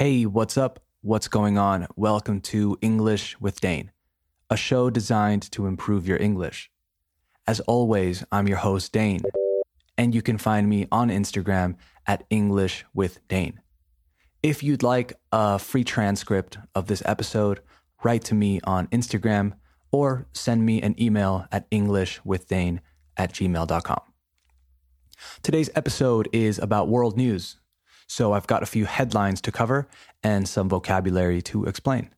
Hey, what's up? What's going on? Welcome to English with Dane, a show designed to improve your English. As always, I'm your host, Dane, and you can find me on Instagram at English with Dane. If you'd like a free transcript of this episode, write to me on Instagram or send me an email at englishwithdane at gmail.com. Today's episode is about world news, so I've got a few headlines to cover and some vocabulary to explain.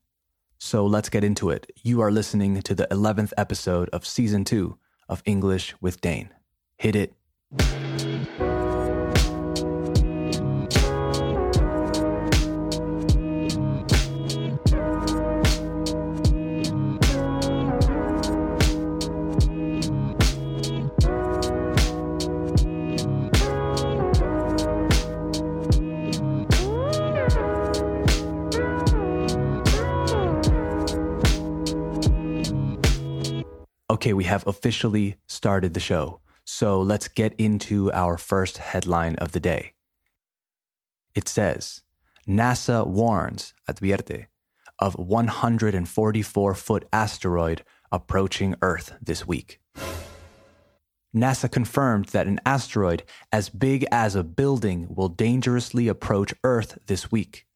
So let's get into it. You are listening to the 11th episode of season two of English with Dane. Hit it. Okay, we have officially started the show. So let's get into our first headline of the day. It says NASA warns, advierte, of 144 foot asteroid approaching Earth this week. NASA confirmed that an asteroid as big as a building will dangerously approach Earth this week.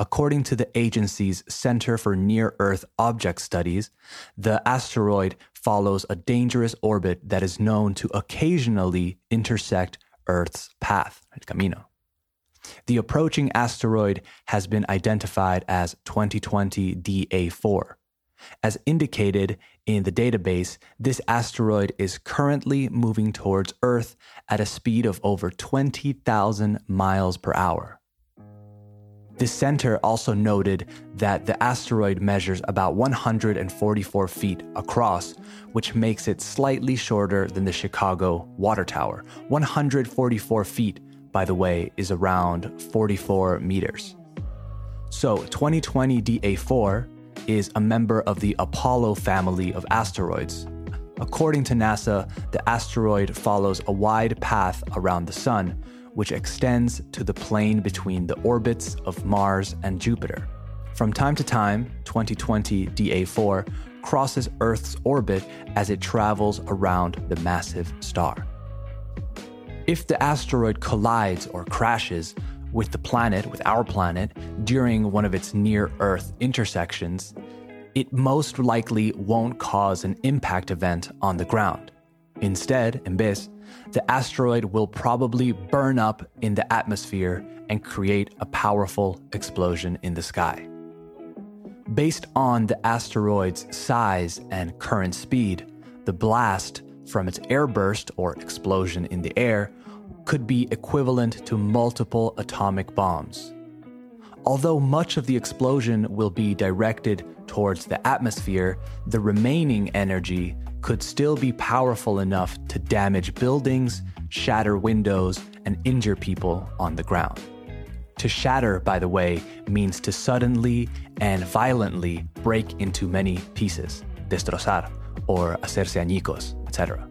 According to the agency's Center for Near Earth Object Studies, the asteroid follows a dangerous orbit that is known to occasionally intersect Earth's path, el camino. The approaching asteroid has been identified as 2020 DA4. As indicated in the database, this asteroid is currently moving towards Earth at a speed of over 20,000 miles per hour. The center also noted that the asteroid measures about 144 feet across, which makes it slightly shorter than the Chicago Water Tower. 144 feet, by the way, is around 44 meters. So 2020 DA4 is a member of the Apollo family of asteroids. According to NASA, the asteroid follows a wide path around the Sun which extends to the plane between the orbits of Mars and Jupiter. From time to time, 2020 DA4 crosses Earth's orbit as it travels around the massive star. If the asteroid collides or crashes with the planet, with our planet, during one of its near Earth intersections, it most likely won't cause an impact event on the ground. Instead, en vez, the asteroid will probably burn up in the atmosphere and create a powerful explosion in the sky. Based on the asteroid's size and current speed, the blast from its airburst or explosion in the air could be equivalent to multiple atomic bombs. Although much of the explosion will be directed towards the atmosphere, the remaining energy could still be powerful enough to damage buildings, shatter windows, and injure people on the ground. To shatter, by the way, means to suddenly and violently break into many pieces, destrozar, or hacerse añicos, etc.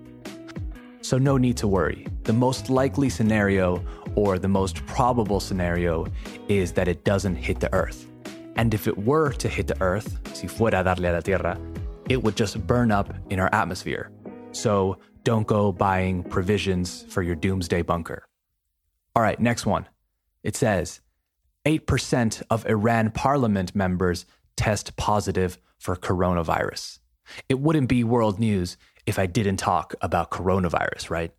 So, no need to worry. The most likely scenario, or the most probable scenario, is that it doesn't hit the Earth. And if it were to hit the Earth, si fuera darle a la Tierra, it would just burn up in our atmosphere. So don't go buying provisions for your doomsday bunker. All right, next one. It says 8% of Iran parliament members test positive for coronavirus. It wouldn't be world news if I didn't talk about coronavirus, right?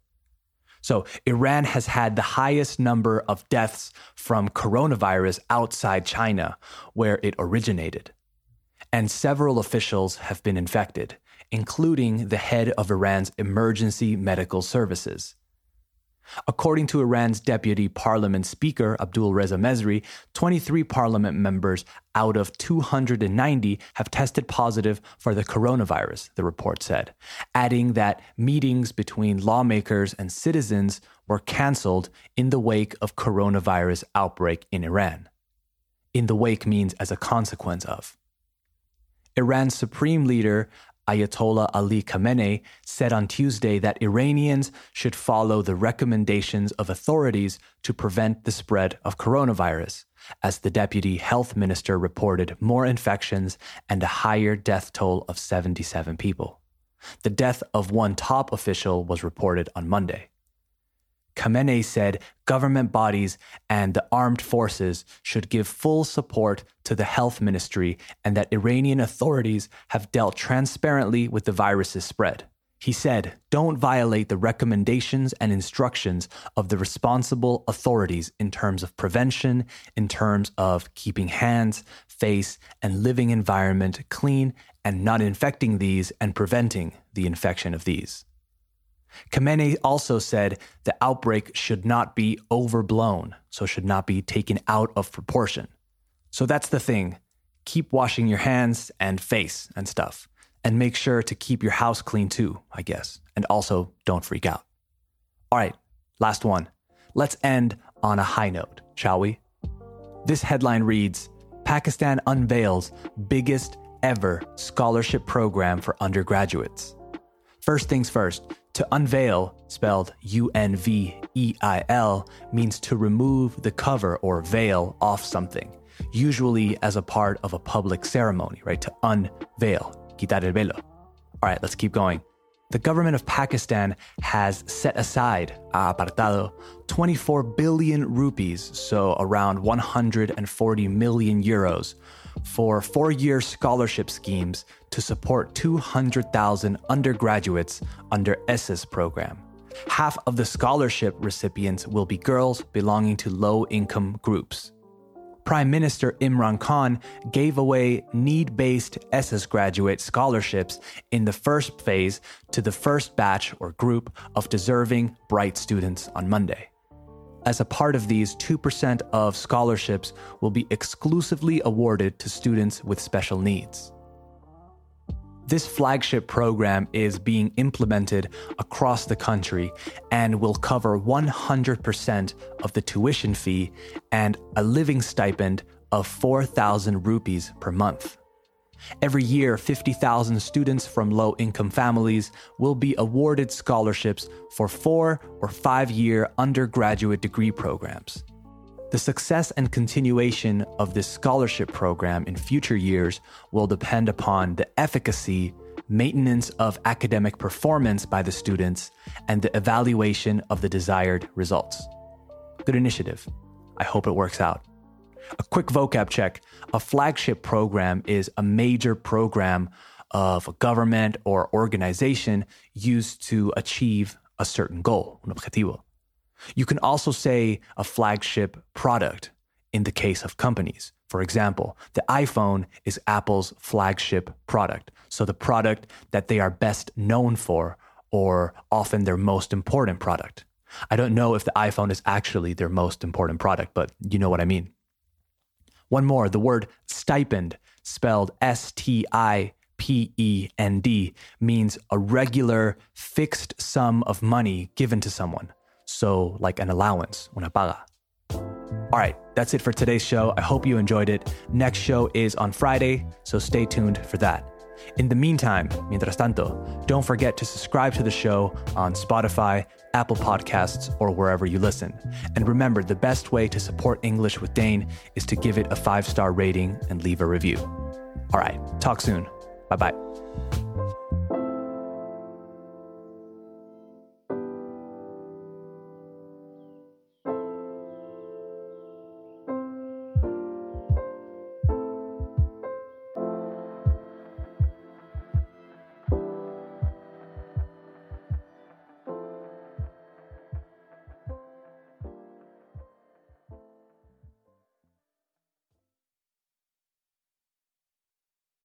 So, Iran has had the highest number of deaths from coronavirus outside China, where it originated and several officials have been infected, including the head of Iran's emergency medical services. According to Iran's deputy parliament speaker, Abdul Reza Mesri, 23 parliament members out of 290 have tested positive for the coronavirus, the report said, adding that meetings between lawmakers and citizens were canceled in the wake of coronavirus outbreak in Iran. In the wake means as a consequence of. Iran's supreme leader, Ayatollah Ali Khamenei, said on Tuesday that Iranians should follow the recommendations of authorities to prevent the spread of coronavirus, as the deputy health minister reported more infections and a higher death toll of 77 people. The death of one top official was reported on Monday. Khamenei said government bodies and the armed forces should give full support to the health ministry and that Iranian authorities have dealt transparently with the virus's spread. He said, don't violate the recommendations and instructions of the responsible authorities in terms of prevention, in terms of keeping hands, face, and living environment clean and not infecting these and preventing the infection of these. Khamenei also said the outbreak should not be overblown, so should not be taken out of proportion. So that's the thing. Keep washing your hands and face and stuff. And make sure to keep your house clean too, I guess. And also don't freak out. All right, last one. Let's end on a high note, shall we? This headline reads Pakistan unveils biggest ever scholarship program for undergraduates. First things first, to unveil, spelled U N V E I L, means to remove the cover or veil off something, usually as a part of a public ceremony, right? To unveil, quitar el velo. All right, let's keep going. The government of Pakistan has set aside, apartado, 24 billion rupees, so around 140 million euros, for four year scholarship schemes to support 200,000 undergraduates under Ehsaas program. Half of the scholarship recipients will be girls belonging to low income groups. Prime Minister Imran Khan gave away need based Ehsaas graduate scholarships in the first phase to the first batch or group of deserving bright students on Monday. As a part of these, 2% of scholarships will be exclusively awarded to students with special needs. This flagship program is being implemented across the country and will cover 100% of the tuition fee and a living stipend of 4,000 rupees per month. Every year, 50,000 students from low income families will be awarded scholarships for four or five year undergraduate degree programs. The success and continuation of this scholarship program in future years will depend upon the efficacy, maintenance of academic performance by the students, and the evaluation of the desired results. Good initiative. I hope it works out. A quick vocab check a flagship program is a major program of a government or organization used to achieve a certain goal, un objetivo. You can also say a flagship product in the case of companies. For example, the iPhone is Apple's flagship product. So the product that they are best known for, or often their most important product. I don't know if the iPhone is actually their most important product, but you know what I mean. One more, the word stipend, spelled S T I P E N D, means a regular fixed sum of money given to someone. So, like an allowance, una paga. All right, that's it for today's show. I hope you enjoyed it. Next show is on Friday, so stay tuned for that. In the meantime, mientras tanto, don't forget to subscribe to the show on Spotify, Apple Podcasts, or wherever you listen. And remember, the best way to support English with Dane is to give it a five star rating and leave a review. All right, talk soon. Bye bye.